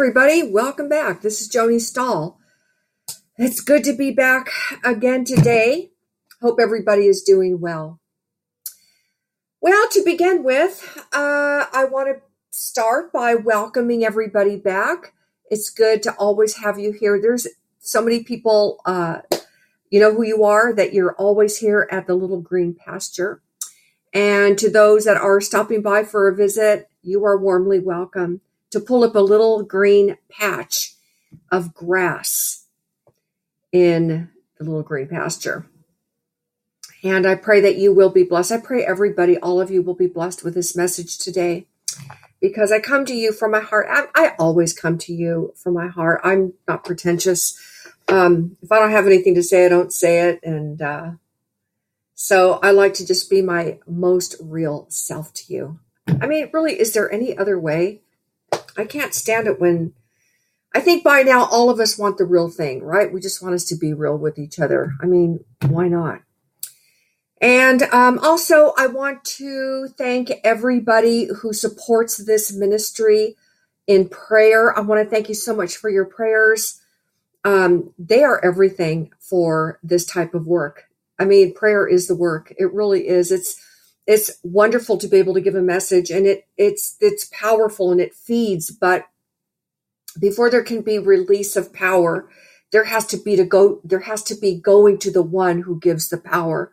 everybody. Welcome back. This is Joni Stahl. It's good to be back again today. Hope everybody is doing well. Well, to begin with, uh, I want to start by welcoming everybody back. It's good to always have you here. There's so many people, uh, you know who you are, that you're always here at the Little Green Pasture. And to those that are stopping by for a visit, you are warmly welcome to pull up a little green patch of grass in the little green pasture. And I pray that you will be blessed. I pray everybody, all of you, will be blessed with this message today because I come to you from my heart. I, I always come to you from my heart. I'm not pretentious. Um, if I don't have anything to say, I don't say it. And uh, so I like to just be my most real self to you. I mean, really, is there any other way? I can't stand it when I think by now all of us want the real thing, right? We just want us to be real with each other. I mean, why not? And um, also, I want to thank everybody who supports this ministry in prayer. I want to thank you so much for your prayers. Um, they are everything for this type of work. I mean, prayer is the work. It really is. It's it's wonderful to be able to give a message, and it it's it's powerful and it feeds. But before there can be release of power, there has to be to go. There has to be going to the one who gives the power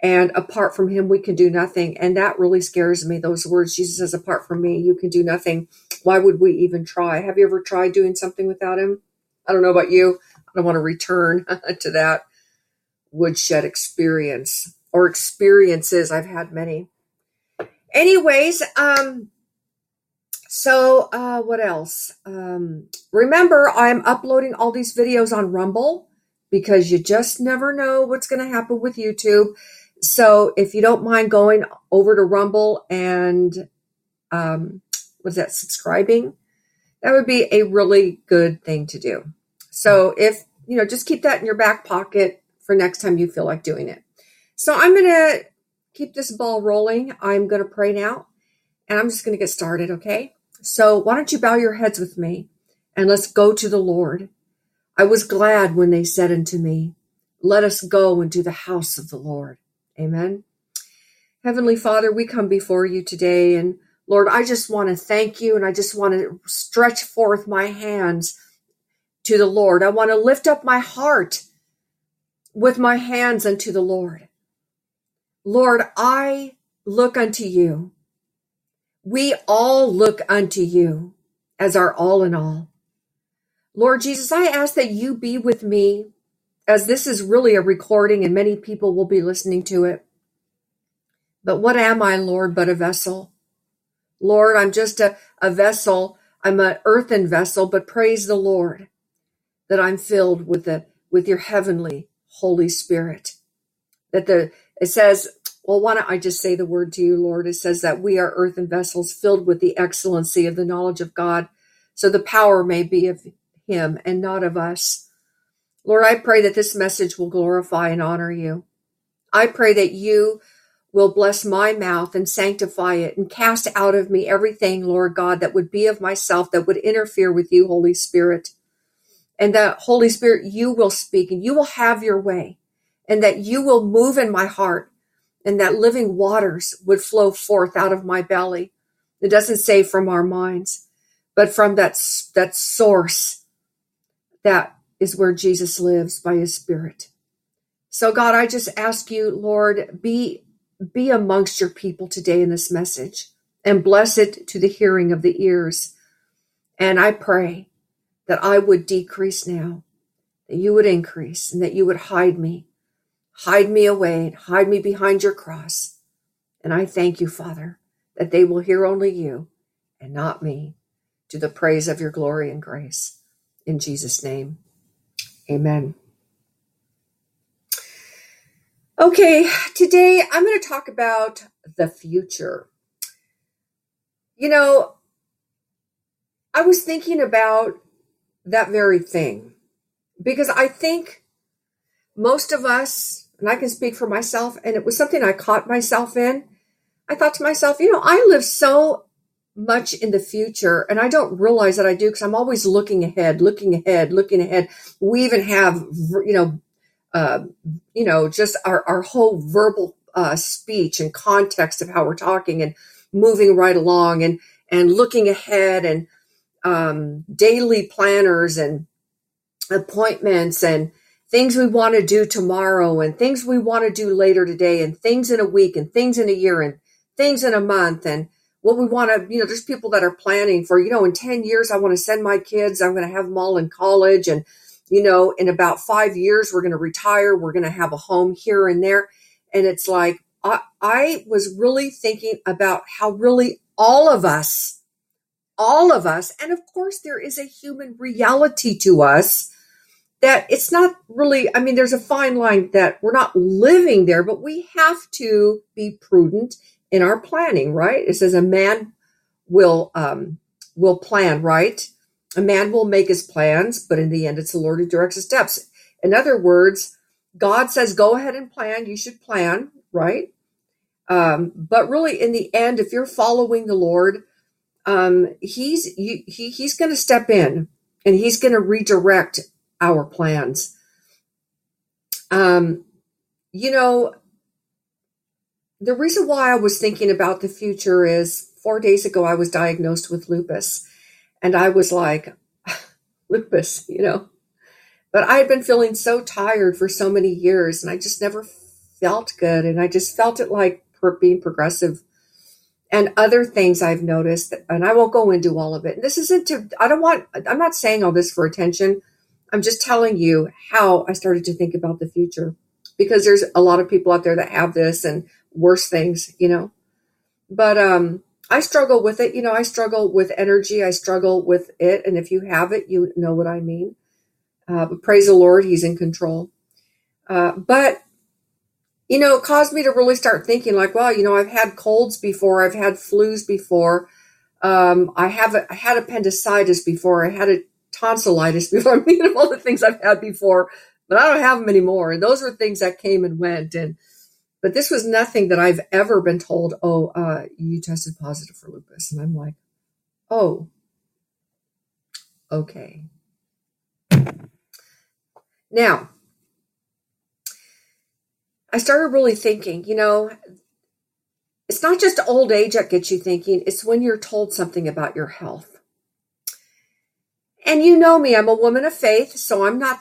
and apart from him, we can do nothing. And that really scares me. Those words, Jesus says, apart from me, you can do nothing. Why would we even try? Have you ever tried doing something without him? I don't know about you. I don't want to return to that woodshed experience or experiences. I've had many. Anyways, um, so uh, what else? Um, remember, I'm uploading all these videos on Rumble because you just never know what's going to happen with YouTube. So if you don't mind going over to Rumble and um, was that subscribing, that would be a really good thing to do. So if you know, just keep that in your back pocket for next time you feel like doing it. So I'm going to keep this ball rolling. I'm going to pray now and I'm just going to get started. Okay. So why don't you bow your heads with me and let's go to the Lord. I was glad when they said unto me, let us go into the house of the Lord. Amen. Heavenly Father, we come before you today and Lord, I just want to thank you and I just want to stretch forth my hands to the Lord. I want to lift up my heart with my hands unto the Lord. Lord, I look unto you. We all look unto you as our all in all. Lord Jesus, I ask that you be with me as this is really a recording and many people will be listening to it. But what am I, Lord, but a vessel? Lord, I'm just a, a vessel. I'm an earthen vessel, but praise the Lord that I'm filled with the with your heavenly Holy Spirit. That the it says, well, why don't I just say the word to you, Lord? It says that we are earthen vessels filled with the excellency of the knowledge of God, so the power may be of him and not of us. Lord, I pray that this message will glorify and honor you. I pray that you will bless my mouth and sanctify it and cast out of me everything, Lord God, that would be of myself, that would interfere with you, Holy Spirit. And that, Holy Spirit, you will speak and you will have your way and that you will move in my heart and that living waters would flow forth out of my belly. It doesn't say from our minds, but from that, that source that is where Jesus lives by his spirit. So God, I just ask you, Lord, be be amongst your people today in this message and bless it to the hearing of the ears. And I pray that I would decrease now, that you would increase, and that you would hide me, hide me away, and hide me behind your cross. And I thank you, Father, that they will hear only you and not me to the praise of your glory and grace. In Jesus' name. Amen. Okay, today I'm going to talk about the future. You know, I was thinking about that very thing because I think most of us, and I can speak for myself, and it was something I caught myself in. I thought to myself, you know, I live so much in the future, and I don't realize that I do because I'm always looking ahead, looking ahead, looking ahead. We even have, you know, uh, you know, just our our whole verbal uh, speech and context of how we're talking and moving right along and and looking ahead and um, daily planners and appointments and things we want to do tomorrow and things we want to do later today and things in a week and things in a year and things in a month and what we want to, you know, there's people that are planning for, you know, in 10 years, I want to send my kids, I'm going to have them all in college. And, you know, in about five years, we're going to retire. We're going to have a home here and there. And it's like, I, I was really thinking about how really all of us, all of us, and of course, there is a human reality to us that it's not really, I mean, there's a fine line that we're not living there, but we have to be prudent in our planning, right? It says a man will, um, will plan, right? A man will make his plans, but in the end, it's the Lord who directs his steps. In other words, God says, go ahead and plan. You should plan, right? Um, but really, in the end, if you're following the Lord, um, he's you, he, he's going to step in and he's going to redirect our plans. Um, you know, the reason why I was thinking about the future is four days ago I was diagnosed with lupus, and I was like, lupus, you know. But I had been feeling so tired for so many years, and I just never felt good, and I just felt it like being progressive and other things I've noticed, and I won't go into all of it. This isn't to, I don't want, I'm not saying all this for attention. I'm just telling you how I started to think about the future because there's a lot of people out there that have this and worse things, you know. But um, I struggle with it. You know, I struggle with energy. I struggle with it. And if you have it, you know what I mean. Uh, but praise the Lord, He's in control. Uh, but you know, it caused me to really start thinking like, well, you know, I've had colds before, I've had flus before, um, I have a, I had appendicitis before, I had a tonsillitis before. I mean, all the things I've had before, but I don't have them anymore. And those are things that came and went. And but this was nothing that I've ever been told. Oh, uh, you tested positive for lupus, and I'm like, oh, okay. Now, I started really thinking, you know, it's not just old age that gets you thinking, it's when you're told something about your health. And you know me, I'm a woman of faith, so I'm not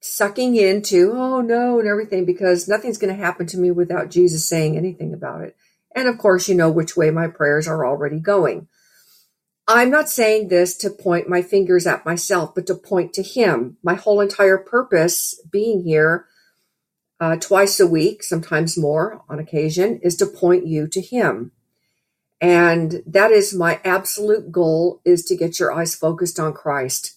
sucking into, oh no, and everything, because nothing's going to happen to me without Jesus saying anything about it. And of course, you know which way my prayers are already going. I'm not saying this to point my fingers at myself, but to point to Him. My whole entire purpose being here uh, twice a week, sometimes more on occasion, is to point you to Him. And that is my absolute goal is to get your eyes focused on Christ,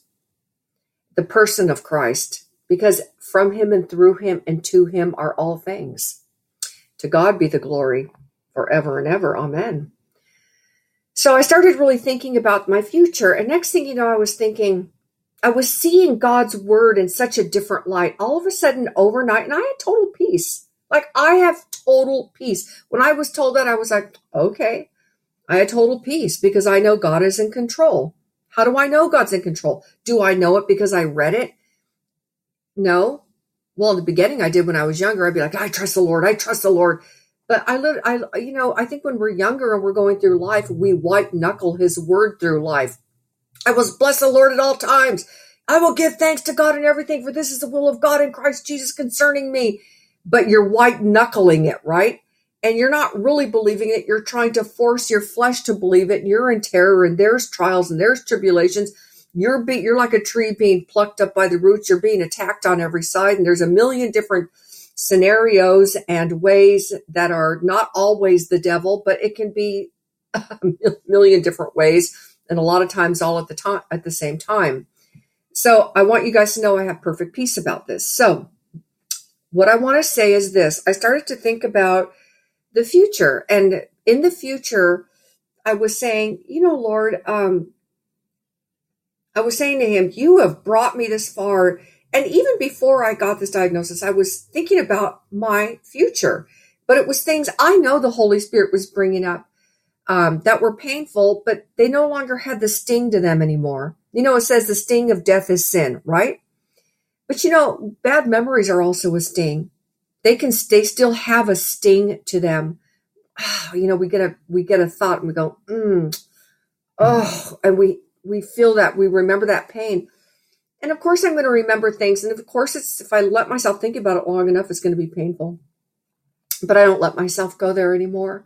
the person of Christ, because from Him and through Him and to Him are all things. To God be the glory forever and ever. Amen. So I started really thinking about my future. And next thing you know, I was thinking, I was seeing God's word in such a different light. All of a sudden, overnight, and I had total peace. Like I have total peace. When I was told that, I was like, okay, I had total peace because I know God is in control. How do I know God's in control? Do I know it because I read it? No. Well, in the beginning, I did when I was younger. I'd be like, I trust the Lord. I trust the Lord. But I live, I, you know, I think when we're younger and we're going through life, we white knuckle his word through life. I was bless the Lord at all times. I will give thanks to God in everything, for this is the will of God in Christ Jesus concerning me. But you're white knuckling it, right? And you're not really believing it. You're trying to force your flesh to believe it. And you're in terror, and there's trials and there's tribulations. You're be, you're like a tree being plucked up by the roots. You're being attacked on every side, and there's a million different scenarios and ways that are not always the devil, but it can be a million different ways and a lot of times all at the time at the same time. So I want you guys to know I have perfect peace about this. So what I want to say is this. I started to think about the future and in the future I was saying, you know, Lord, um, I was saying to him, you have brought me this far. And even before I got this diagnosis, I was thinking about my future, but it was things I know the Holy Spirit was bringing up um, that were painful, but they no longer had the sting to them anymore. You know, it says the sting of death is sin, right? But you know, bad memories are also a sting. They can, they still have a sting to them. Oh, you know, we get a, we get a thought and we go, mm, oh, and we, we feel that, we remember that pain. And of course, I'm going to remember things. And of course, it's, if I let myself think about it long enough, it's going to be painful. But I don't let myself go there anymore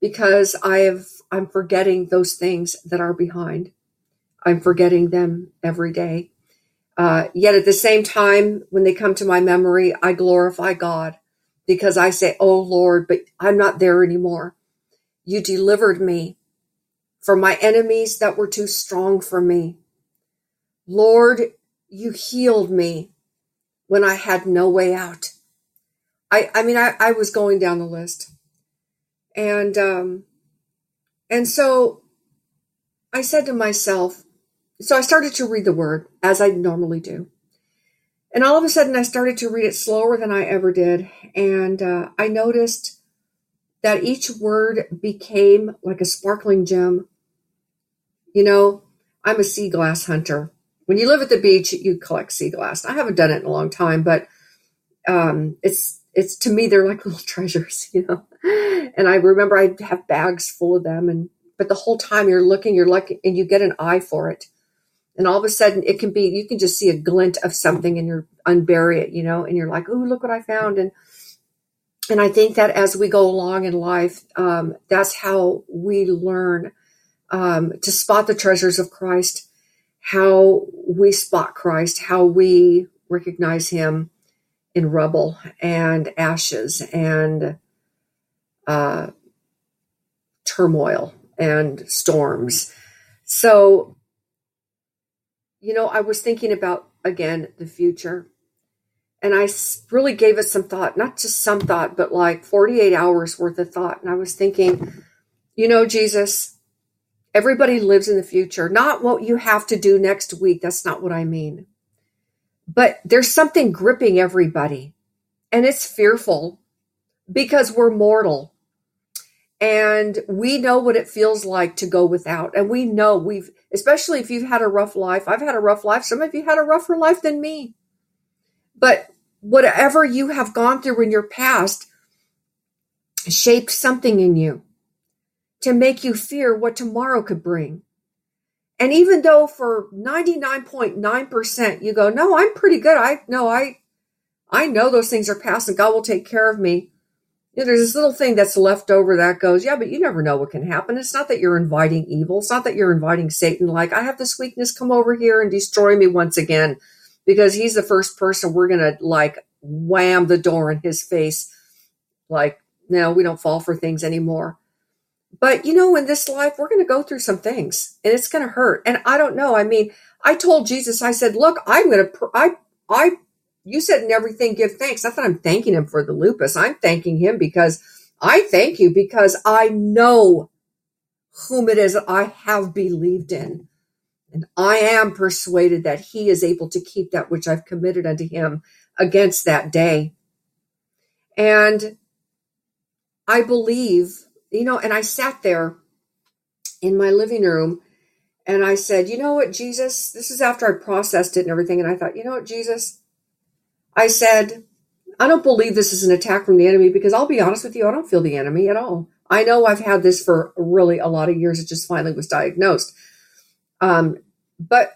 because I have, I'm forgetting those things that are behind. I'm forgetting them every day. Uh, yet at the same time, when they come to my memory, I glorify God because I say, Oh Lord, but I'm not there anymore. You delivered me from my enemies that were too strong for me. Lord, you healed me when I had no way out. I, I mean, I, I was going down the list. And, um, and so I said to myself, so I started to read the word as I normally do. And all of a sudden, I started to read it slower than I ever did. And uh, I noticed that each word became like a sparkling gem. You know, I'm a sea glass hunter. When you live at the beach, you collect sea glass. I haven't done it in a long time, but um, it's it's to me they're like little treasures, you know. And I remember I'd have bags full of them, and but the whole time you're looking, you're looking, and you get an eye for it and all of a sudden it can be you can just see a glint of something and you're unbury it you know and you're like oh look what i found. And and i think that as we go along in life um, that's how we learn um, to spot the treasures of christ how we spot christ how we recognize him in rubble and ashes and uh, turmoil and storms. So you know, I was thinking about again the future. And I really gave it some thought, not just some thought, but like 48 hours worth of thought. And I was thinking, you know, Jesus, everybody lives in the future, not what you have to do next week. That's not what I mean. But there's something gripping everybody, and it's fearful because we're mortal and we know what it feels like to go without. And we know we've especially if you've had a rough life. I've had a rough life. Some of you had a rougher life than me. But whatever you have gone through in your past shaped something in you to make you fear what tomorrow could bring. And even though for 99.9% you go no i'm pretty good. I know i i know those things are past and god will take care of me you know, there's this little thing that's left over that goes, yeah, but you never know what can happen. It's not that you're inviting evil. It's not that you're inviting Satan, like, I have this weakness, come over here and destroy me once again, because he's the first person we're going to like wham the door in his face. Like, no, we don't fall for things anymore. But you know, in this life, we're going to go through some things and it's going to hurt. And I don't know. I mean, I told Jesus, I said, look, I'm going to, I, I you said in everything give thanks. Not that I'm thanking him for the lupus. I'm thanking him because I thank you because I know whom it is I have believed in. And I am persuaded that he is able to keep that which I've committed unto him against that day. And I believe, you know, and I sat there in my living room and I said, you know what, Jesus, this is after I processed it and everything. And I thought, you know what, Jesus, I said, I don't believe this is an attack from the enemy because I'll be honest with you, I don't feel the enemy at all. I know I've had this for really a lot of years. It just finally was diagnosed. Um, but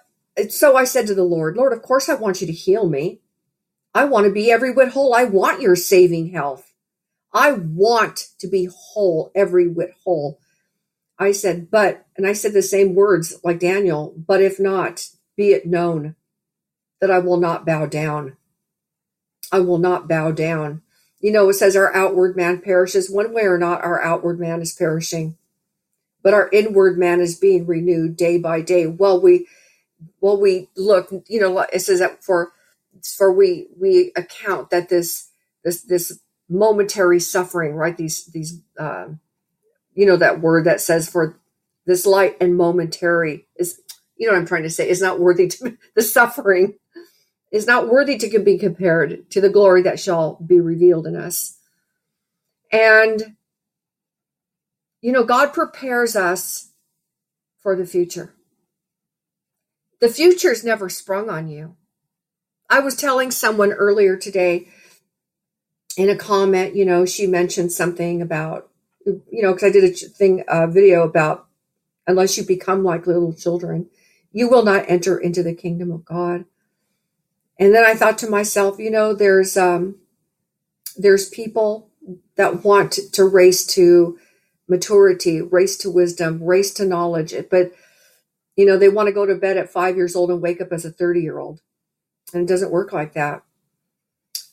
so I said to the Lord, Lord, of course I want you to heal me. I want to be every whit whole. I want your saving health. I want to be whole, every whit whole. I said, but, and I said the same words like Daniel, but if not, be it known that I will not bow down. I will not bow down. You know, it says our outward man perishes. One way or not, our outward man is perishing, but our inward man is being renewed day by day. While we, while we look, you know, it says that for, for we we account that this this this momentary suffering, right? These these, uh, you know, that word that says for this light and momentary is, you know, what I'm trying to say is not worthy to the suffering is not worthy to be compared to the glory that shall be revealed in us. And, you know, God prepares us for the future. The future's never sprung on you. I was telling someone earlier today in a comment, you know, she mentioned something about, you know, because I did a thing, a video about unless you become like little children, you will not enter into the kingdom of God. And then I thought to myself, you know, there's um, there's people that want to race to maturity, race to wisdom, race to knowledge, but you know, they want to go to bed at five years old and wake up as a 30 year old. And it doesn't work like that.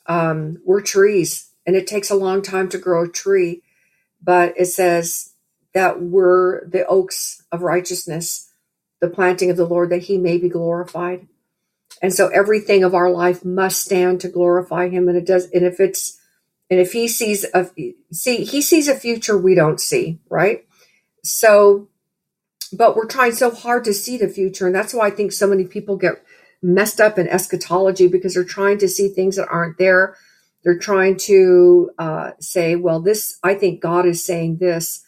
Um, we're trees, and it takes a long time to grow a tree, but it says that we're the oaks of righteousness, the planting of the Lord, that he may be glorified. And so everything of our life must stand to glorify him. And it does, and if it's, and if he sees a, see, he sees a future we don't see, right? So, but we're trying so hard to see the future. And that's why I think so many people get messed up in eschatology because they're trying to see things that aren't there. They're trying to uh, say, well, this, I think God is saying this,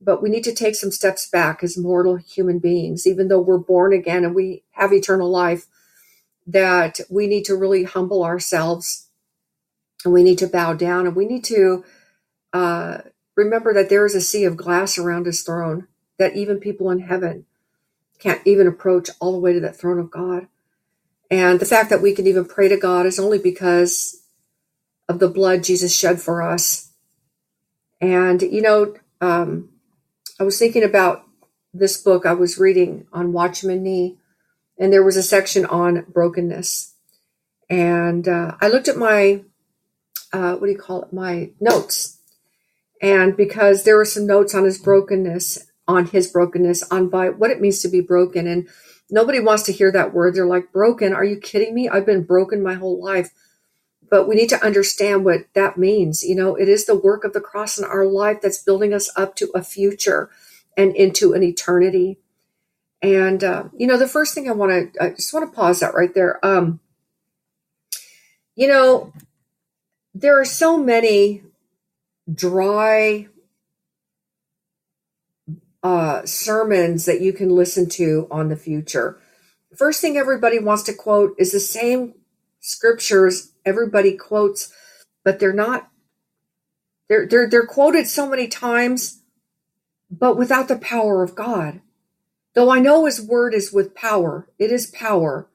but we need to take some steps back as mortal human beings, even though we're born again and we have eternal life, that we need to really humble ourselves and we need to bow down and we need to uh, remember that there is a sea of glass around his throne, that even people in heaven can't even approach all the way to that throne of God. And the fact that we can even pray to God is only because of the blood Jesus shed for us. And, you know, um, I was thinking about this book I was reading on Watchman Nee, and there was a section on brokenness. And uh, I looked at my, uh, what do you call it, my notes. And because there were some notes on his brokenness, on his brokenness, on by what it means to be broken. And nobody wants to hear that word. They're like, broken. Are you kidding me? I've been broken my whole life. But we need to understand what that means. You know, it is the work of the cross in our life that's building us up to a future and into an eternity. And, uh, you know, the first thing I want to, I just want to pause that right there. Um, you know, there are so many dry uh, sermons that you can listen to on the future. First thing everybody wants to quote is the same scriptures everybody quotes, but they're not. They're they're they're quoted so many times, but without the power of God. Though I know His word is with power, it is power.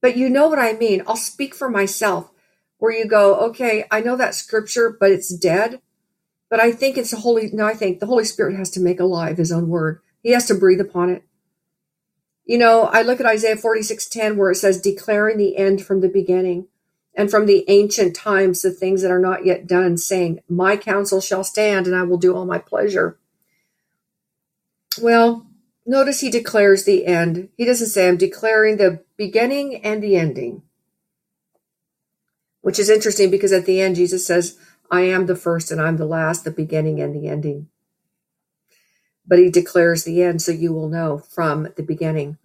But you know what I mean. I'll speak for myself. Where you go, okay, I know that scripture, but it's dead. But I think it's the Holy, no, I think the Holy Spirit has to make alive his own word. He has to breathe upon it. You know, I look at Isaiah 46:10 where it says declaring the end from the beginning and from the ancient times the things that are not yet done saying, "My counsel shall stand and I will do all my pleasure." Well, notice he declares the end. He doesn't say I'm declaring the beginning and the ending. Which is interesting because at the end Jesus says, I am the first and I'm the last, the beginning and the ending. But he declares the end so you will know from the beginning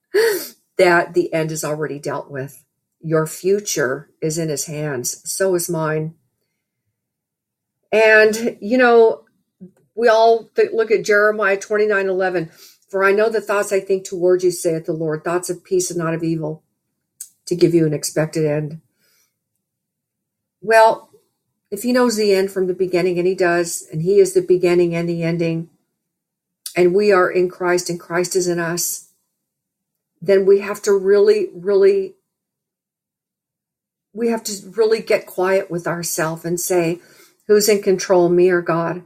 that the end is already dealt with. Your future is in his hands. So is mine. And, you know, we all look at Jeremiah 29 11. For I know the thoughts I think toward you, saith the Lord, thoughts of peace and not of evil, to give you an expected end. Well, if he knows the end from the beginning, and he does, and he is the beginning and the ending, and we are in Christ and Christ is in us, then we have to really, really, we have to really get quiet with ourselves and say, who's in control, me or God?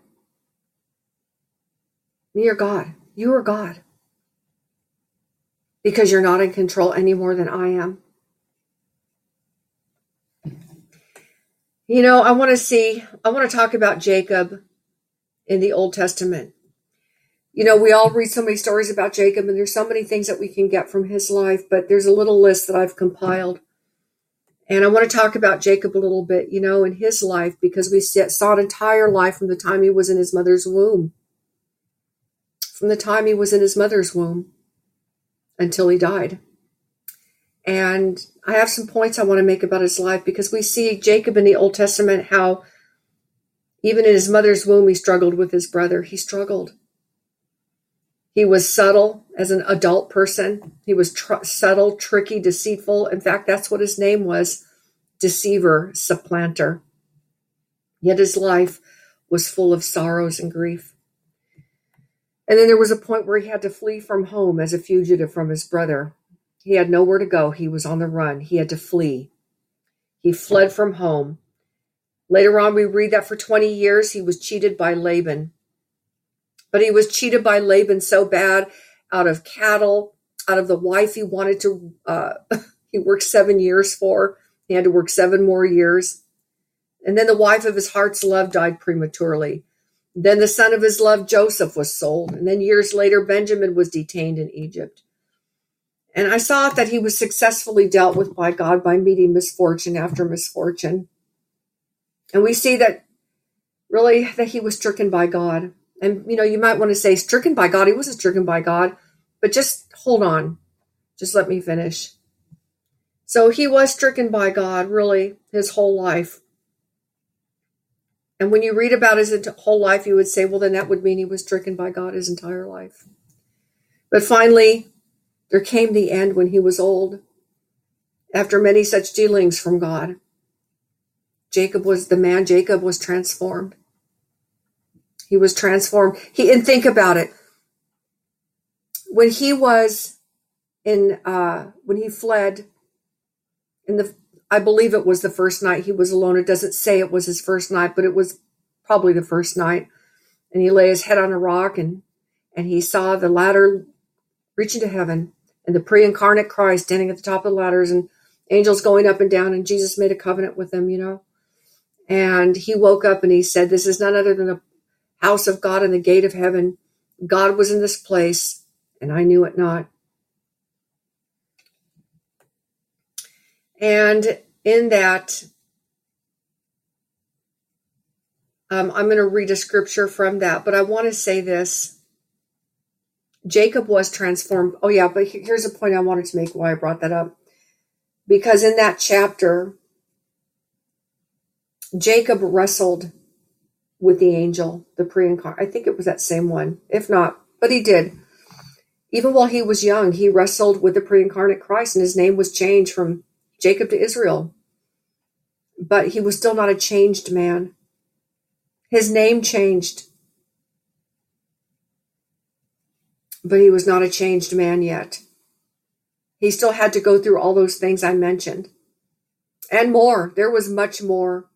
Or God? You are God? Because you're not in control any more than I am. You know, I want to see, I want to talk about Jacob in the Old Testament. You know, we all read so many stories about Jacob, and there's so many things that we can get from his life, but there's a little list that I've compiled. And I want to talk about Jacob a little bit, you know, in his life, because we saw an entire life from the time he was in his mother's womb. From the time he was in his mother's womb until he died. And I have some points I want to make about his life because we see Jacob in the Old Testament how, Even in his mother's womb, he struggled with his brother. He struggled. He was subtle as an adult person. He was tr- subtle, tricky, deceitful. In fact, that's what his name was deceiver, supplanter. Yet his life was full of sorrows and grief. And then there was a point where he had to flee from home as a fugitive from his brother. He had nowhere to go. He was on the run. He had to flee. He fled from home. Later on, we read that for 20 years he was cheated by Laban. But he was cheated by Laban so bad out of cattle, out of the wife he wanted to, uh, he worked seven years for. He had to work seven more years. And then the wife of his heart's love died prematurely. Then the son of his love, Joseph, was sold. And then years later, Benjamin was detained in Egypt. And I saw that he was successfully dealt with by God by meeting misfortune after misfortune. And we see that really that he was stricken by God. And you know, you might want to say stricken by God. He wasn't stricken by God, but just hold on. Just let me finish. So he was stricken by God really his whole life. And when you read about his whole life, you would say, well, then that would mean he was stricken by God his entire life. But finally, there came the end when he was old, after many such dealings from God. Jacob was the man, Jacob was transformed. He was transformed. He and think about it. When he was in uh when he fled in the I believe it was the first night he was alone. It doesn't say it was his first night, but it was probably the first night. And he lay his head on a rock and and he saw the ladder reaching to heaven and the pre-incarnate Christ standing at the top of the ladders and angels going up and down and Jesus made a covenant with them, you know. And he woke up and he said, This is none other than the house of God and the gate of heaven. God was in this place, and I knew it not. And in that, um, I'm going to read a scripture from that, but I want to say this. Jacob was transformed. Oh, yeah, but here's a point I wanted to make why I brought that up. Because in that chapter, Jacob wrestled with the angel, the pre incarnate. I think it was that same one. If not, but he did. Even while he was young, he wrestled with the pre incarnate Christ, and his name was changed from Jacob to Israel. But he was still not a changed man. His name changed, but he was not a changed man yet. He still had to go through all those things I mentioned and more. There was much more.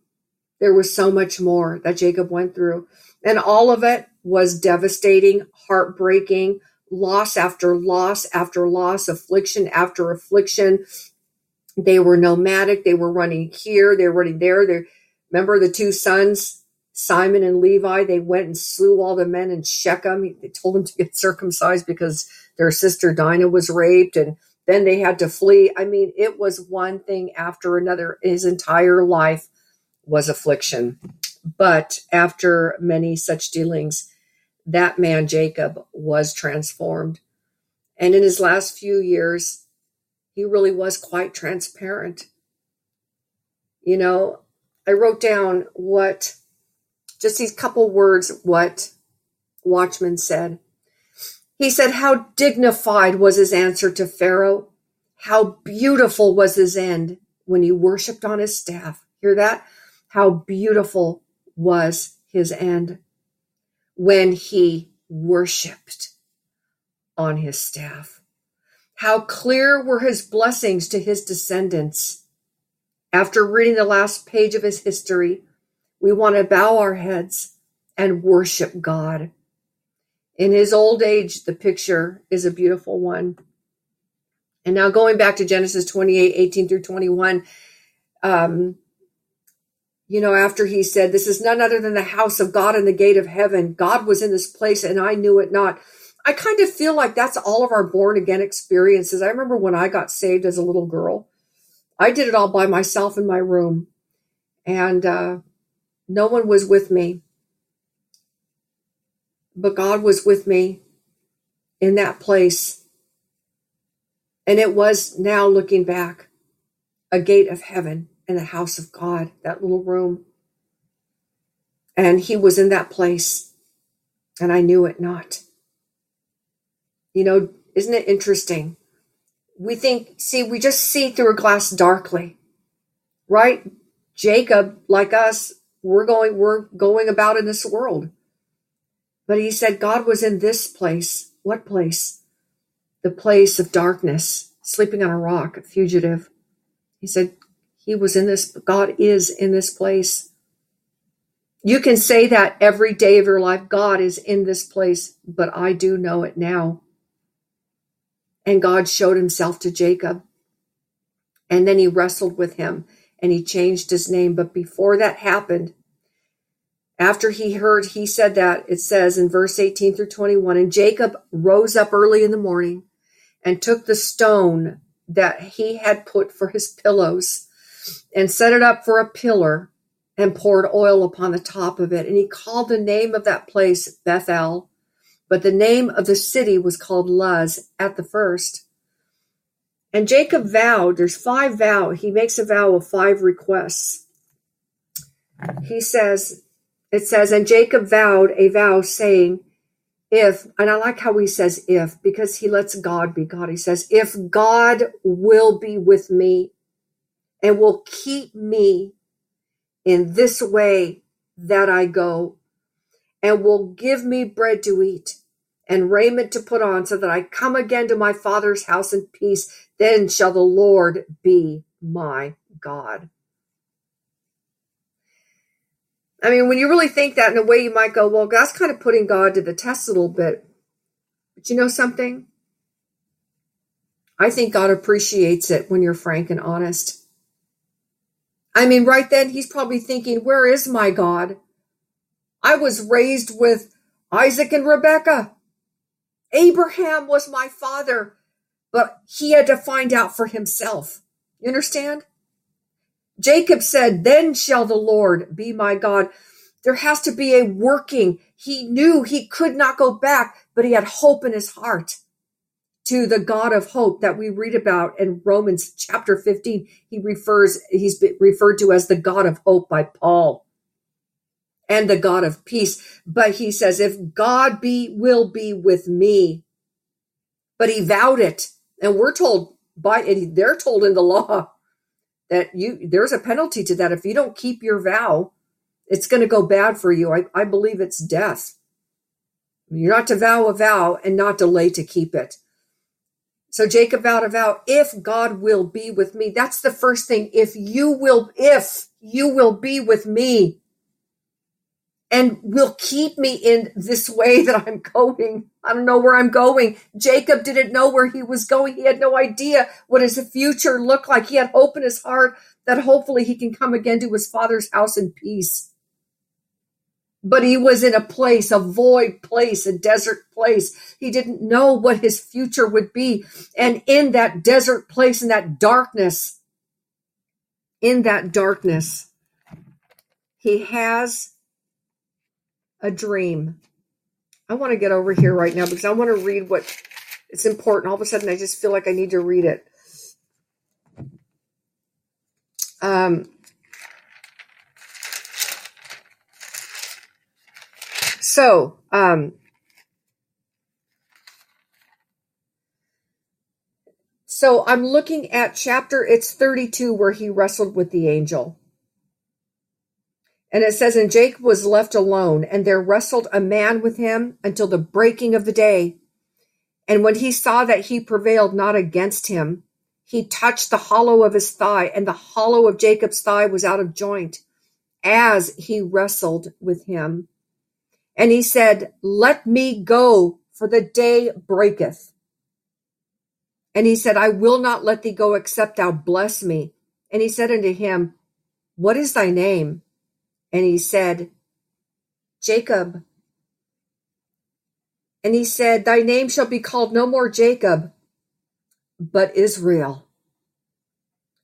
There was so much more that Jacob went through. And all of it was devastating, heartbreaking, loss after loss after loss, affliction after affliction, they were nomadic. They were running here. They were running there. They remember the two sons, Simon and Levi. They went and slew all the men in Shechem. They told them to get circumcised because their sister Dinah was raped, and then they had to flee. I mean, it was one thing after another. His entire life was affliction. But after many such dealings, that man Jacob was transformed. And in his last few years, he really was quite transparent. You know, I wrote down what, just these couple words, what Watchman said. He said, How dignified was his answer to Pharaoh. How beautiful was his end when he worshiped on his staff. Hear that? How beautiful was his end when he worshiped on his staff. How clear were his blessings to his descendants. After reading the last page of his history, we want to bow our heads and worship God. In his old age, the picture is a beautiful one. And now going back to Genesis 28 18 through 21, um, you know, after he said, This is none other than the house of God and the gate of heaven, God was in this place and I knew it not. I kind of feel like that's all of our born again experiences. I remember when I got saved as a little girl, I did it all by myself in my room, and uh, no one was with me. But God was with me in that place. And it was now looking back a gate of heaven and the house of God, that little room. And he was in that place, and I knew it not. You know, isn't it interesting? We think, see, we just see through a glass darkly, right? Jacob, like us, we're going, we're going about in this world. But he said God was in this place. What place? The place of darkness, sleeping on a rock, a fugitive. He said he was in this, God is in this place. You can say that every day of your life. God is in this place, but I do know it now. And God showed himself to Jacob. And then he wrestled with him and he changed his name. But before that happened, after he heard, he said that, it says in verse 18 through 21, and Jacob rose up early in the morning and took the stone that he had put for his pillows and set it up for a pillar and poured oil upon the top of it. And he called the name of that place Bethel, but the name of the city was called Luz at the first. And Jacob vowed, there's five vow. He makes a vow of five requests. He says, it says, and Jacob vowed a vow saying, if, and I like how he says if, because he lets God be God. He says, if God will be with me and will keep me in this way that I go and will give me bread to eat and raiment to put on so that I come again to my father's house in peace, then shall the Lord be my God. I mean, when you really think that in a way, you might go, well, that's kind of putting God to the test a little bit. But you know something? I think God appreciates it when you're frank and honest. I mean, right then, he's probably thinking, where is my God? I was raised with Isaac and Rebecca. Abraham was my father, but he had to find out for himself. You understand? Jacob said, Then shall the Lord be my God. There has to be a working. He knew he could not go back, but he had hope in his heart to the God of hope that we read about in Romans chapter 15. He refers, he's referred to as the God of hope by Paul and the God of peace. But he says, if God be, will be with me, but he vowed it. And we're told by, and they're told in the law that you there's a penalty to that. If you don't keep your vow it's going to go bad for you. I, I believe it's death. You're not to vow a vow and not delay to keep it. So jacob vowed a vow if god will be with me. That's the first thing. If you will if you will be with me and will keep me in this way that I'm going. I don't know where I'm going. Jacob didn't know where he was going. He had no idea what his future looked like. He had hope in his heart that hopefully he can come again to his father's house in peace. But he was in a place, a void place, a desert place. He didn't know what his future would be. And in that desert place, in that darkness, in that darkness, he has a dream. I want to get over here right now because I want to read what it's important. All of a sudden, I just feel like I need to read it. Um, so, um, so I'm looking at chapter, it's 32 where he wrestled with the angel. And it says, And Jacob was left alone, and there wrestled a man with him until the breaking of the day. And when he saw that he prevailed not against him, he touched the hollow of his thigh, and the hollow of Jacob's thigh was out of joint as he wrestled with him. And he said, Let me go, for the day breaketh. And he said, I will not let thee go except thou bless me. And he said unto him, What is thy name? And he said, Jacob. And he said, Thy name shall be called no more Jacob, but Israel.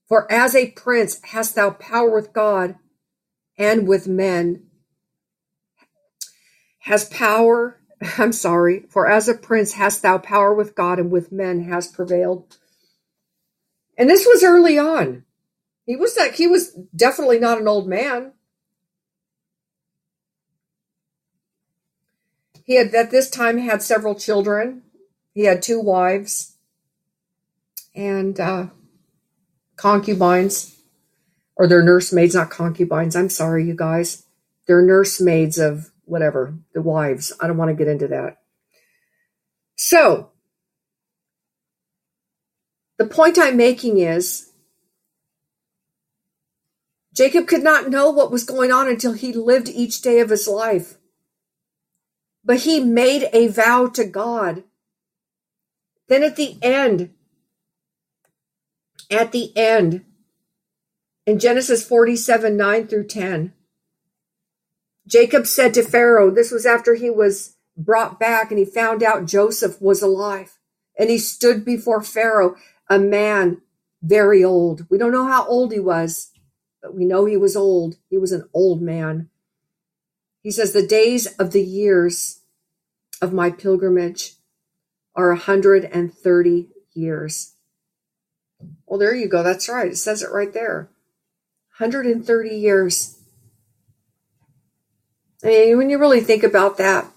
For as a prince hast thou power with God and with men. Has power, I'm sorry, for as a prince hast thou power with God and with men has prevailed. And this was early on. He was like, he was definitely not an old man. He had at this time had several children. He had two wives and uh, concubines, or their nursemaids, not concubines. I'm sorry, you guys. They're nursemaids of whatever, the wives. I don't want to get into that. So, the point I'm making is Jacob could not know what was going on until he lived each day of his life. But he made a vow to God. Then at the end, at the end, in Genesis 47 9 through 10, Jacob said to Pharaoh, this was after he was brought back and he found out Joseph was alive. And he stood before Pharaoh, a man very old. We don't know how old he was, but we know he was old. He was an old man. He says, The days of the years of my pilgrimage are a 130 years. Well, there you go. That's right. It says it right there. 130 years. I mean, when you really think about that,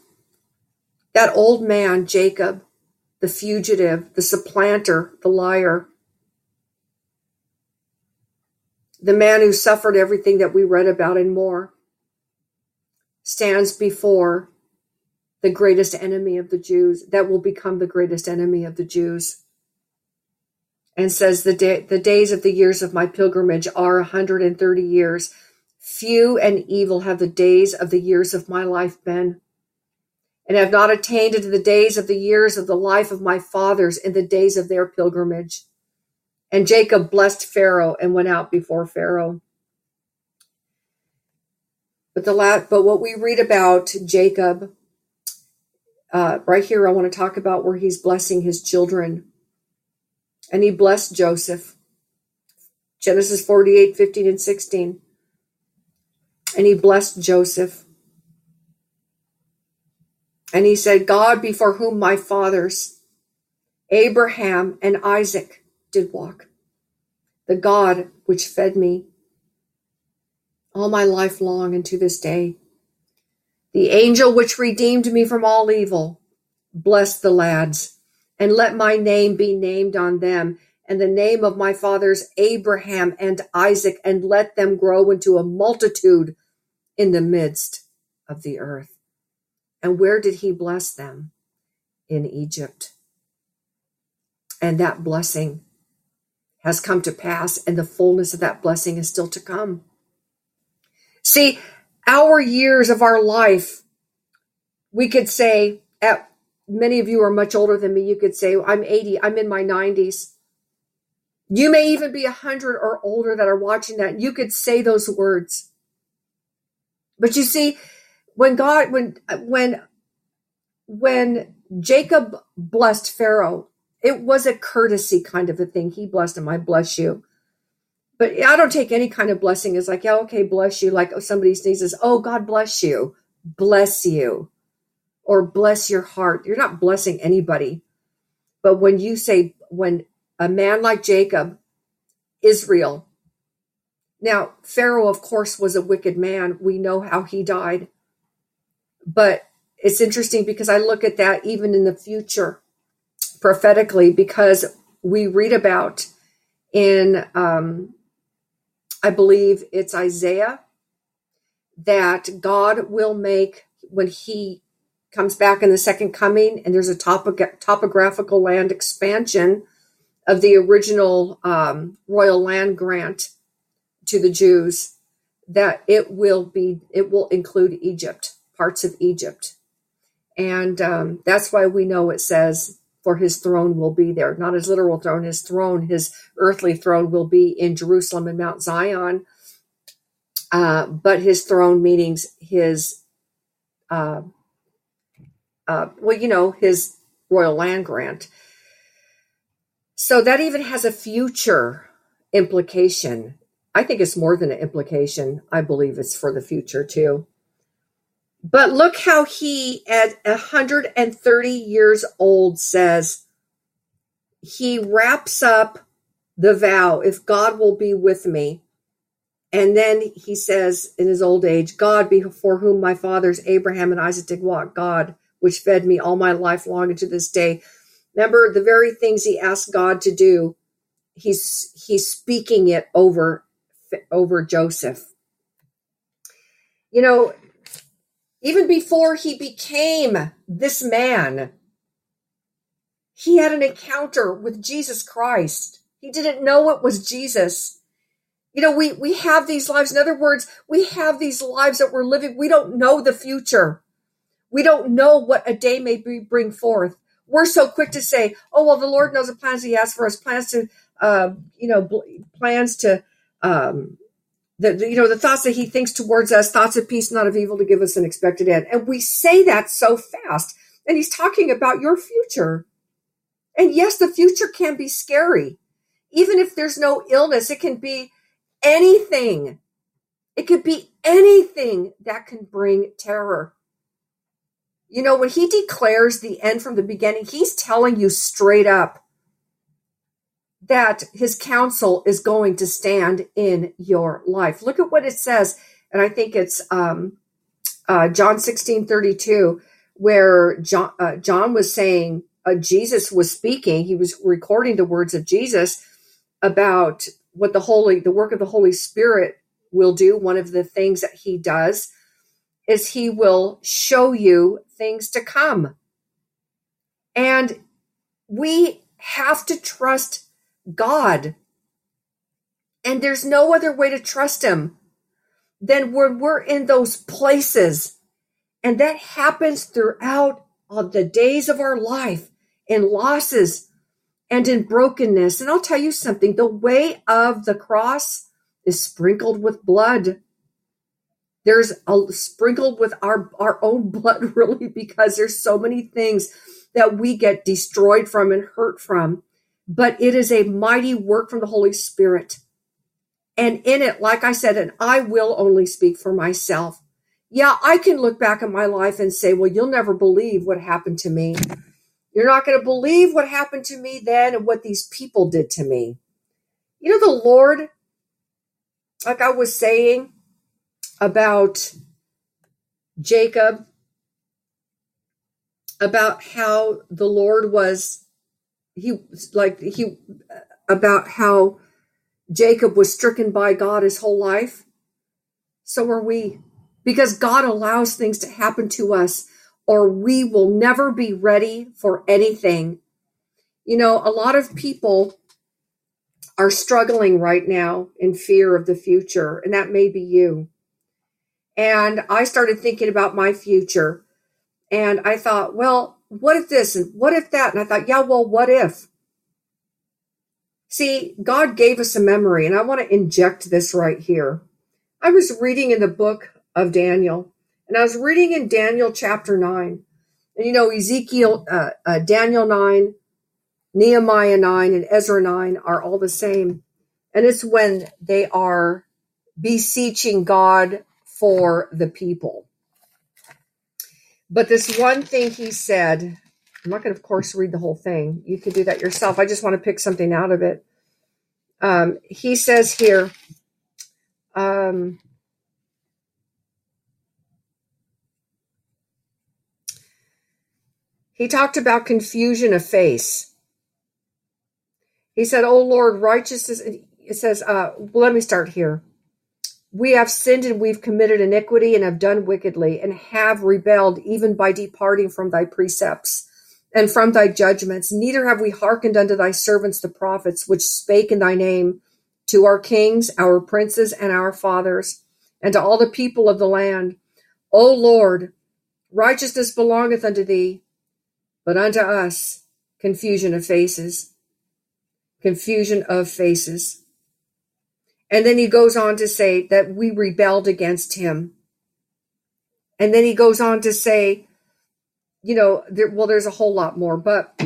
that old man, Jacob, the fugitive, the supplanter, the liar, the man who suffered everything that we read about and more, stands before the greatest enemy of the Jews, that will become the greatest enemy of the Jews, and says, The, day, the days of the years of my pilgrimage are 130 years. Few and evil have the days of the years of my life been and have not attained into the days of the years of the life of my fathers in the days of their pilgrimage. And Jacob blessed Pharaoh and went out before Pharaoh. But the la- but what we read about Jacob uh, right here, I want to talk about where he's blessing his children. And he blessed Joseph. Genesis 48, 15, and 16. And he blessed Joseph. And he said, God before whom my fathers, Abraham and Isaac, did walk, the God which fed me all my life long and to this day, the angel which redeemed me from all evil, bless the lads, and let my name be named on them, and the name of my fathers Abraham and Isaac, and let them grow into a multitude in the midst of the earth. And where did he bless them? In Egypt. And that blessing has come to pass, and the fullness of that blessing is still to come. See, our years of our life, we could say, at, many of you are much older than me, you could say, I'm 80, I'm in my 90s. You may even be 100 or older that are watching that. You could say those words. But you see, when God when when when Jacob blessed Pharaoh, it was a courtesy kind of a thing. He blessed him. I bless you. But I don't take any kind of blessing as like, yeah, okay, bless you. Like somebody sneezes, oh, God bless you, bless you, or bless your heart. You're not blessing anybody. But when you say, when a man like Jacob, Israel, now Pharaoh, of course, was a wicked man. We know how he died. But it's interesting because I look at that even in the future prophetically because we read about in um, I believe it's Isaiah that God will make when he comes back in the second coming and there's a topo- topographical land expansion of the original um, royal land grant to the Jews that it will be it will include Egypt parts of Egypt. And um, that's why we know it says, for his throne will be there. Not his literal throne, his throne, his earthly throne will be in Jerusalem and Mount Zion. Uh, but his throne meanings his, uh, uh, well, you know, his royal land grant. So that even has a future implication. I think it's more than an implication. I believe it's for the future too. But look how he, at 130 years old, says he wraps up the vow if God will be with me. And then he says in his old age, God before whom my fathers Abraham and Isaac did walk, God which fed me all my life long into this day. Remember the very things he asked God to do, he's he's speaking it over over Joseph. You know, even before he became this man, he had an encounter with Jesus Christ. He didn't know it was Jesus. You know, we, we have these lives. In other words, we have these lives that we're living. We don't know the future. We don't know what a day may be, bring forth. We're so quick to say, oh, well, the Lord knows the plans he has for us, plans to, uh, you know, plans to, um, the, you know, the thoughts that he thinks towards us, thoughts of peace, not of evil to give us an expected end. And we say that so fast. And he's talking about your future. And yes, the future can be scary. Even if there's no illness, it can be anything. It could be anything that can bring terror. You know, when he declares the end from the beginning, he's telling you straight up that his counsel is going to stand in your life. Look at what it says. And I think it's um, uh, John 16 32, where John, uh, John was saying, uh, Jesus was speaking, he was recording the words of Jesus about what the Holy, the work of the Holy Spirit will do. One of the things that he does is he will show you things to come. And we have to trust God. And there's no other way to trust him than when we're in those places. And that happens throughout all the days of our life in losses and in brokenness. And I'll tell you something the way of the cross is sprinkled with blood. There's a sprinkled with our, our own blood, really, because there's so many things that we get destroyed from and hurt from. But it is a mighty work from the Holy Spirit. And in it, like I said, and I will only speak for myself. Yeah, I can look back at my life and say, well, you'll never believe what happened to me. You're not going to believe what happened to me then and what these people did to me. You know, the Lord, like I was saying about Jacob, about how the Lord was, he, like, he, uh, about how Jacob was stricken by God his whole life. So are we. Because God allows things to happen to us or we will never be ready for anything. You know, a lot of people are struggling right now in fear of the future, and that may be you. And I started thinking about my future, and I thought, well, what if this and what if that? And I thought, yeah, well, what if? See, God gave us a memory, and I want to inject this right here. I was reading in the book of Daniel, and I was reading in Daniel chapter 9. And you know, Ezekiel, uh, uh, Daniel 9, Nehemiah 9, and Ezra 9 are all the same. And it's when they are beseeching God for the people. But this one thing he said, I'm not going to, of course, read the whole thing. You could do that yourself. I just want to pick something out of it. Um, he says here, um, He talked about confusion of face. He said, Oh Lord, righteousness. It says, uh, well, let me start here. We have sinned and we've committed iniquity and have done wickedly and have rebelled even by departing from thy precepts and from thy judgments. Neither have we hearkened unto thy servants the prophets, which spake in thy name to our kings, our princes, and our fathers, and to all the people of the land. O Lord, righteousness belongeth unto thee but unto us confusion of faces. Confusion of faces. And then he goes on to say that we rebelled against him. And then he goes on to say, you know, there, well, there's a whole lot more, but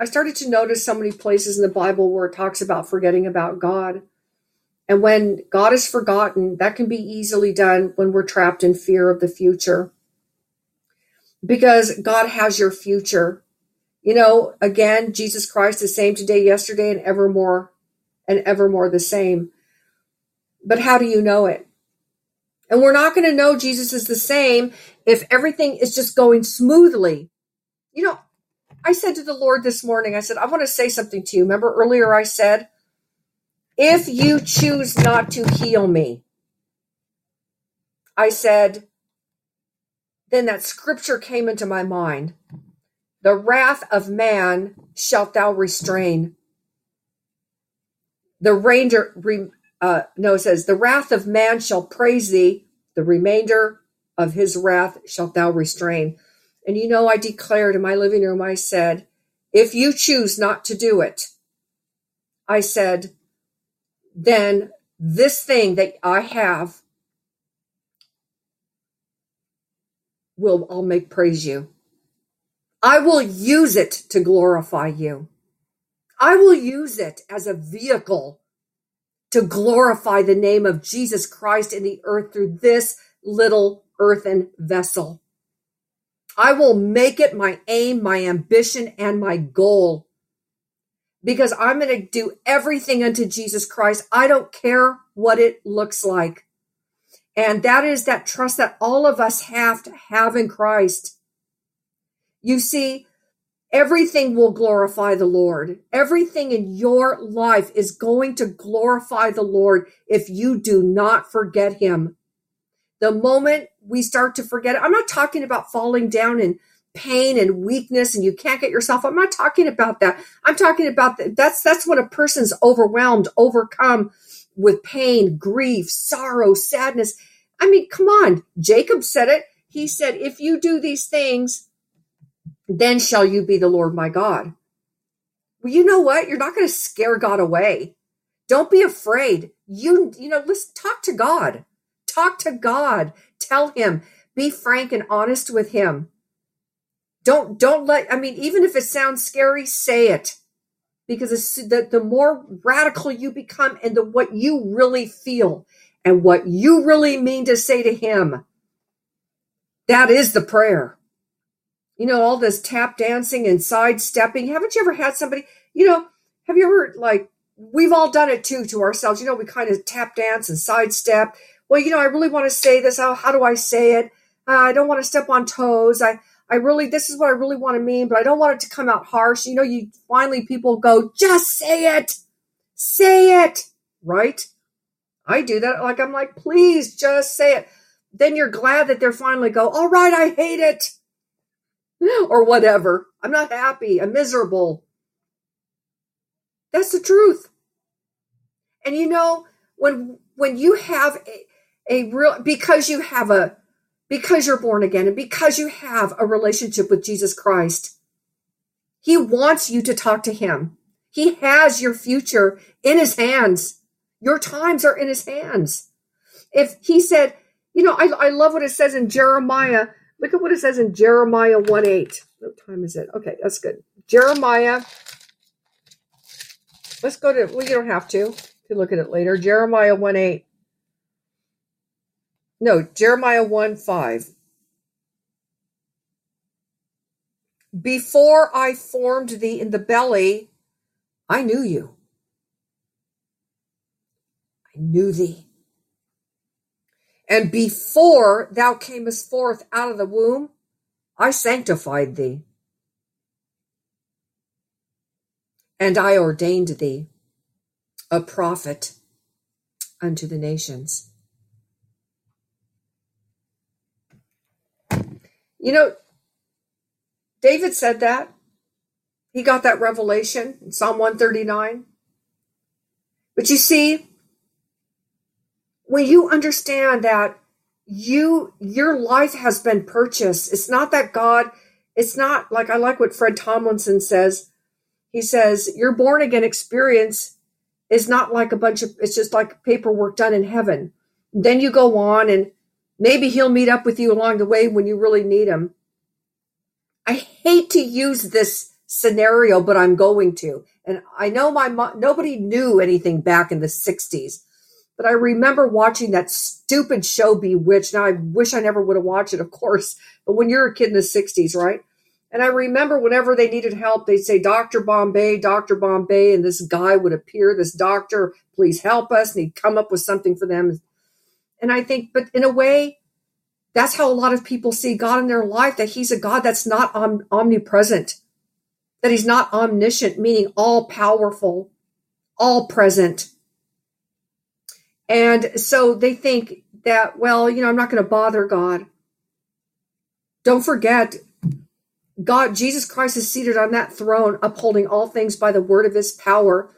I started to notice so many places in the Bible where it talks about forgetting about God. And when God is forgotten, that can be easily done when we're trapped in fear of the future because God has your future. You know, again, Jesus Christ the same today, yesterday, and evermore, and evermore the same. But how do you know it? And we're not going to know Jesus is the same if everything is just going smoothly. You know, I said to the Lord this morning, I said, I want to say something to you. Remember earlier I said, if you choose not to heal me, I said, then that scripture came into my mind. The wrath of man shalt thou restrain. The ranger, uh, no, says, the wrath of man shall praise thee. The remainder of his wrath shalt thou restrain. And you know, I declared in my living room, I said, if you choose not to do it, I said, then this thing that I have will I'll make praise you. I will use it to glorify you. I will use it as a vehicle to glorify the name of Jesus Christ in the earth through this little earthen vessel. I will make it my aim, my ambition, and my goal because I'm going to do everything unto Jesus Christ. I don't care what it looks like. And that is that trust that all of us have to have in Christ. You see, everything will glorify the Lord. Everything in your life is going to glorify the Lord if you do not forget Him. The moment we start to forget I'm not talking about falling down in pain and weakness and you can't get yourself. I'm not talking about that. I'm talking about that. That's, that's when a person's overwhelmed, overcome with pain, grief, sorrow, sadness. I mean, come on. Jacob said it. He said, if you do these things, then shall you be the Lord my God. Well, you know what? You're not going to scare God away. Don't be afraid. You, you know, let's talk to God. Talk to God. Tell him. Be frank and honest with him. Don't, don't let, I mean, even if it sounds scary, say it because the, the more radical you become and the what you really feel and what you really mean to say to him that is the prayer you know all this tap dancing and sidestepping haven't you ever had somebody you know have you ever like we've all done it too to ourselves you know we kind of tap dance and sidestep well you know i really want to say this how, how do i say it uh, i don't want to step on toes i I really, this is what I really want to mean, but I don't want it to come out harsh. You know, you finally people go, just say it, say it, right? I do that. Like, I'm like, please just say it. Then you're glad that they're finally go, all right, I hate it. or whatever. I'm not happy. I'm miserable. That's the truth. And you know, when, when you have a, a real, because you have a, because you're born again and because you have a relationship with Jesus Christ. He wants you to talk to him. He has your future in his hands. Your times are in his hands. If he said, you know, I, I love what it says in Jeremiah. Look at what it says in Jeremiah 1 8. What time is it? Okay, that's good. Jeremiah. Let's go to, well, you don't have to. You look at it later. Jeremiah 1 8. No, Jeremiah 1 5. Before I formed thee in the belly, I knew you. I knew thee. And before thou camest forth out of the womb, I sanctified thee. And I ordained thee a prophet unto the nations. You know, David said that. He got that revelation in Psalm 139. But you see, when you understand that you your life has been purchased, it's not that God, it's not like I like what Fred Tomlinson says. He says, Your born again experience is not like a bunch of it's just like paperwork done in heaven. Then you go on and Maybe he'll meet up with you along the way when you really need him. I hate to use this scenario, but I'm going to. And I know my mom, nobody knew anything back in the 60s, but I remember watching that stupid show Bewitched. Now I wish I never would have watched it, of course, but when you're a kid in the 60s, right? And I remember whenever they needed help, they'd say, Dr. Bombay, Dr. Bombay, and this guy would appear, this doctor, please help us. And he'd come up with something for them. And I think, but in a way, that's how a lot of people see God in their life, that he's a God that's not om- omnipresent, that he's not omniscient, meaning all powerful, all present. And so they think that, well, you know, I'm not going to bother God. Don't forget, God, Jesus Christ is seated on that throne, upholding all things by the word of his power.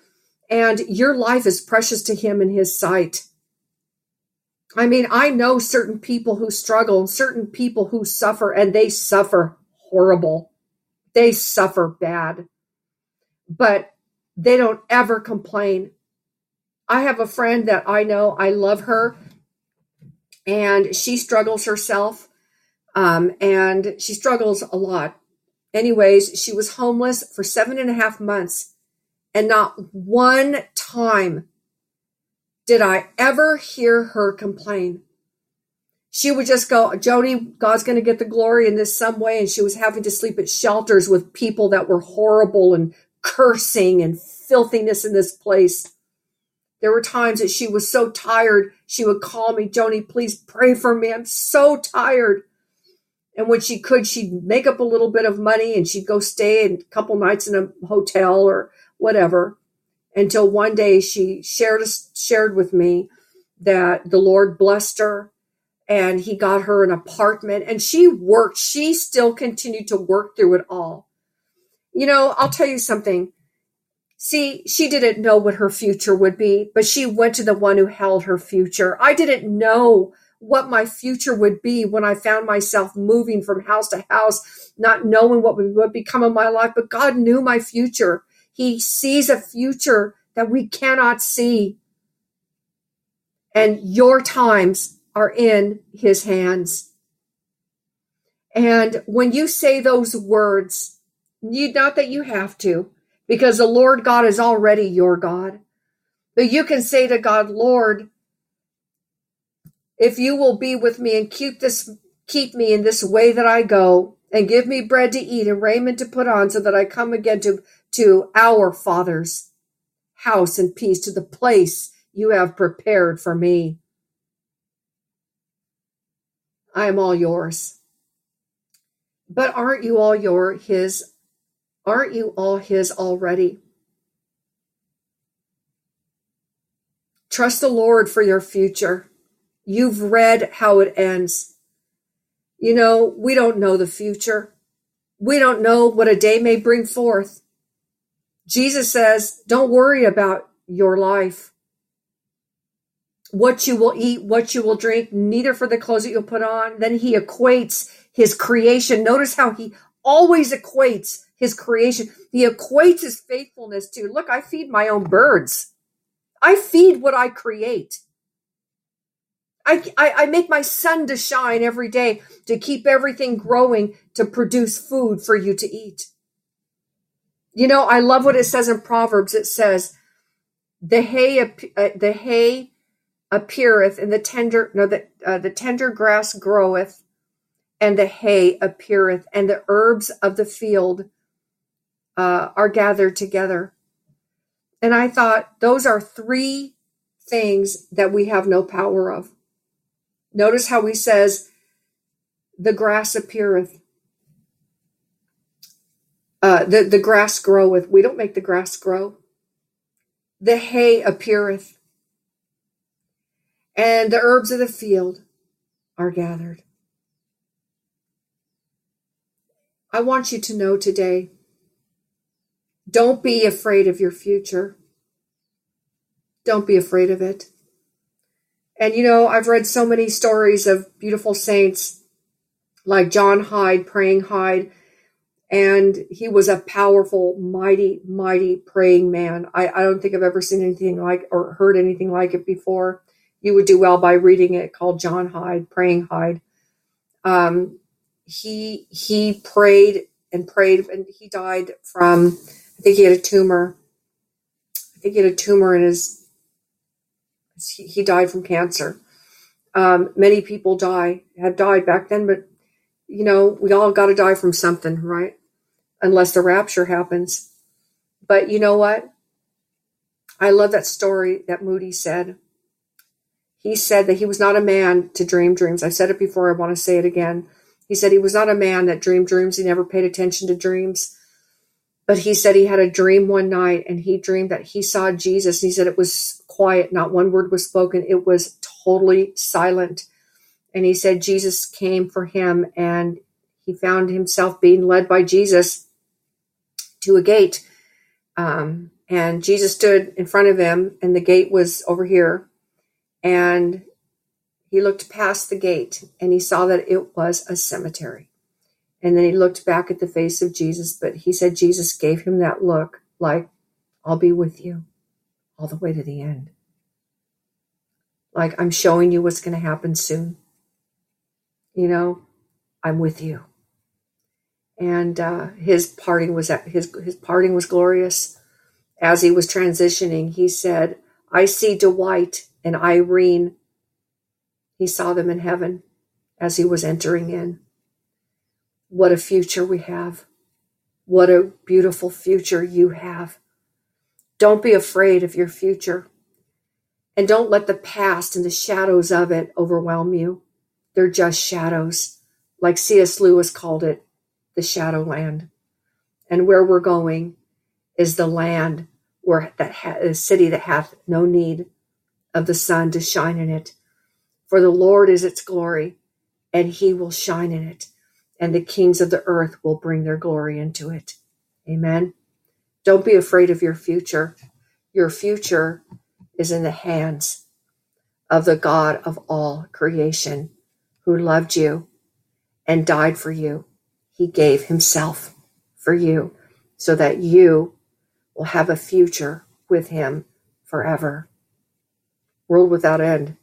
And your life is precious to him in his sight. I mean, I know certain people who struggle, and certain people who suffer, and they suffer horrible. They suffer bad, but they don't ever complain. I have a friend that I know, I love her, and she struggles herself, um, and she struggles a lot. Anyways, she was homeless for seven and a half months, and not one time did I ever hear her complain. She would just go, Jody, God's going to get the glory in this some way. And she was having to sleep at shelters with people that were horrible and cursing and filthiness in this place. There were times that she was so tired, she would call me, Joni, please pray for me. I'm so tired. And when she could, she'd make up a little bit of money and she'd go stay a couple nights in a hotel or whatever until one day she shared shared with me that the Lord blessed her and he got her an apartment and she worked she still continued to work through it all you know i'll tell you something see she didn't know what her future would be but she went to the one who held her future i didn't know what my future would be when i found myself moving from house to house not knowing what would become of my life but god knew my future he sees a future that we cannot see. And your times are in his hands. And when you say those words, you not that you have to, because the Lord God is already your God. But you can say to God, Lord, if you will be with me and keep this keep me in this way that I go, and give me bread to eat and raiment to put on, so that I come again to to our Father's house in peace, to the place you have prepared for me. I am all yours. But aren't you all your his? Aren't you all his already? Trust the Lord for your future. You've read how it ends. You know, we don't know the future. We don't know what a day may bring forth. Jesus says, don't worry about your life. What you will eat, what you will drink, neither for the clothes that you'll put on. Then he equates his creation. Notice how he always equates his creation. He equates his faithfulness to, look, I feed my own birds. I feed what I create. I, I, I, make my sun to shine every day to keep everything growing to produce food for you to eat. You know, I love what it says in Proverbs. It says, "The hay, uh, the hay appeareth, and the tender no, the uh, the tender grass groweth, and the hay appeareth, and the herbs of the field uh, are gathered together." And I thought those are three things that we have no power of. Notice how he says, "The grass appeareth." Uh, the, the grass groweth. We don't make the grass grow. The hay appeareth, and the herbs of the field are gathered. I want you to know today don't be afraid of your future. Don't be afraid of it. And you know, I've read so many stories of beautiful saints like John Hyde, praying Hyde, and he was a powerful, mighty, mighty praying man. I, I don't think I've ever seen anything like or heard anything like it before. You would do well by reading it called John Hyde, Praying Hyde. Um, he he prayed and prayed and he died from I think he had a tumor. I think he had a tumor in his he, died from cancer. Um, many people die have died back then, but you know, we all got to die from something, right? Unless the rapture happens. But you know what? I love that story that Moody said. he said that he was not a man to dream dreams. I said it before, I want to say it again. He said he was not a man that dreamed dreams. He never paid attention to dreams. But he said he had a dream one night and he dreamed that he saw Jesus. And He said it was quiet, not one word was spoken. It was totally silent. And he said Jesus came for him and he found himself being led by Jesus to a gate. Um, and Jesus stood in front of him, and the gate was over here. And he looked past the gate and he saw that it was a cemetery. And then he looked back at the face of Jesus, but he said Jesus gave him that look like, I'll be with you all the way to the end. Like, I'm showing you what's going to happen soon. You know, I'm with you. And uh, his parting was his his parting was glorious. As he was transitioning, he said, "I see Dwight and Irene." He saw them in heaven as he was entering in. What a future we have. What a beautiful future you have. Don't be afraid of your future. And don't let the past and the shadows of it overwhelm you. They're just shadows, like C.S. Lewis called it, the shadowland. And where we're going is the land where that ha- a city that hath no need of the sun to shine in it. For the Lord is its glory, and he will shine in it and the kings of the earth will bring their glory into it. Amen. Don't be afraid of your future. Your future is in the hands of the God of all creation who loved you and died for you. He gave himself for you so that you will have a future with him forever. World without end.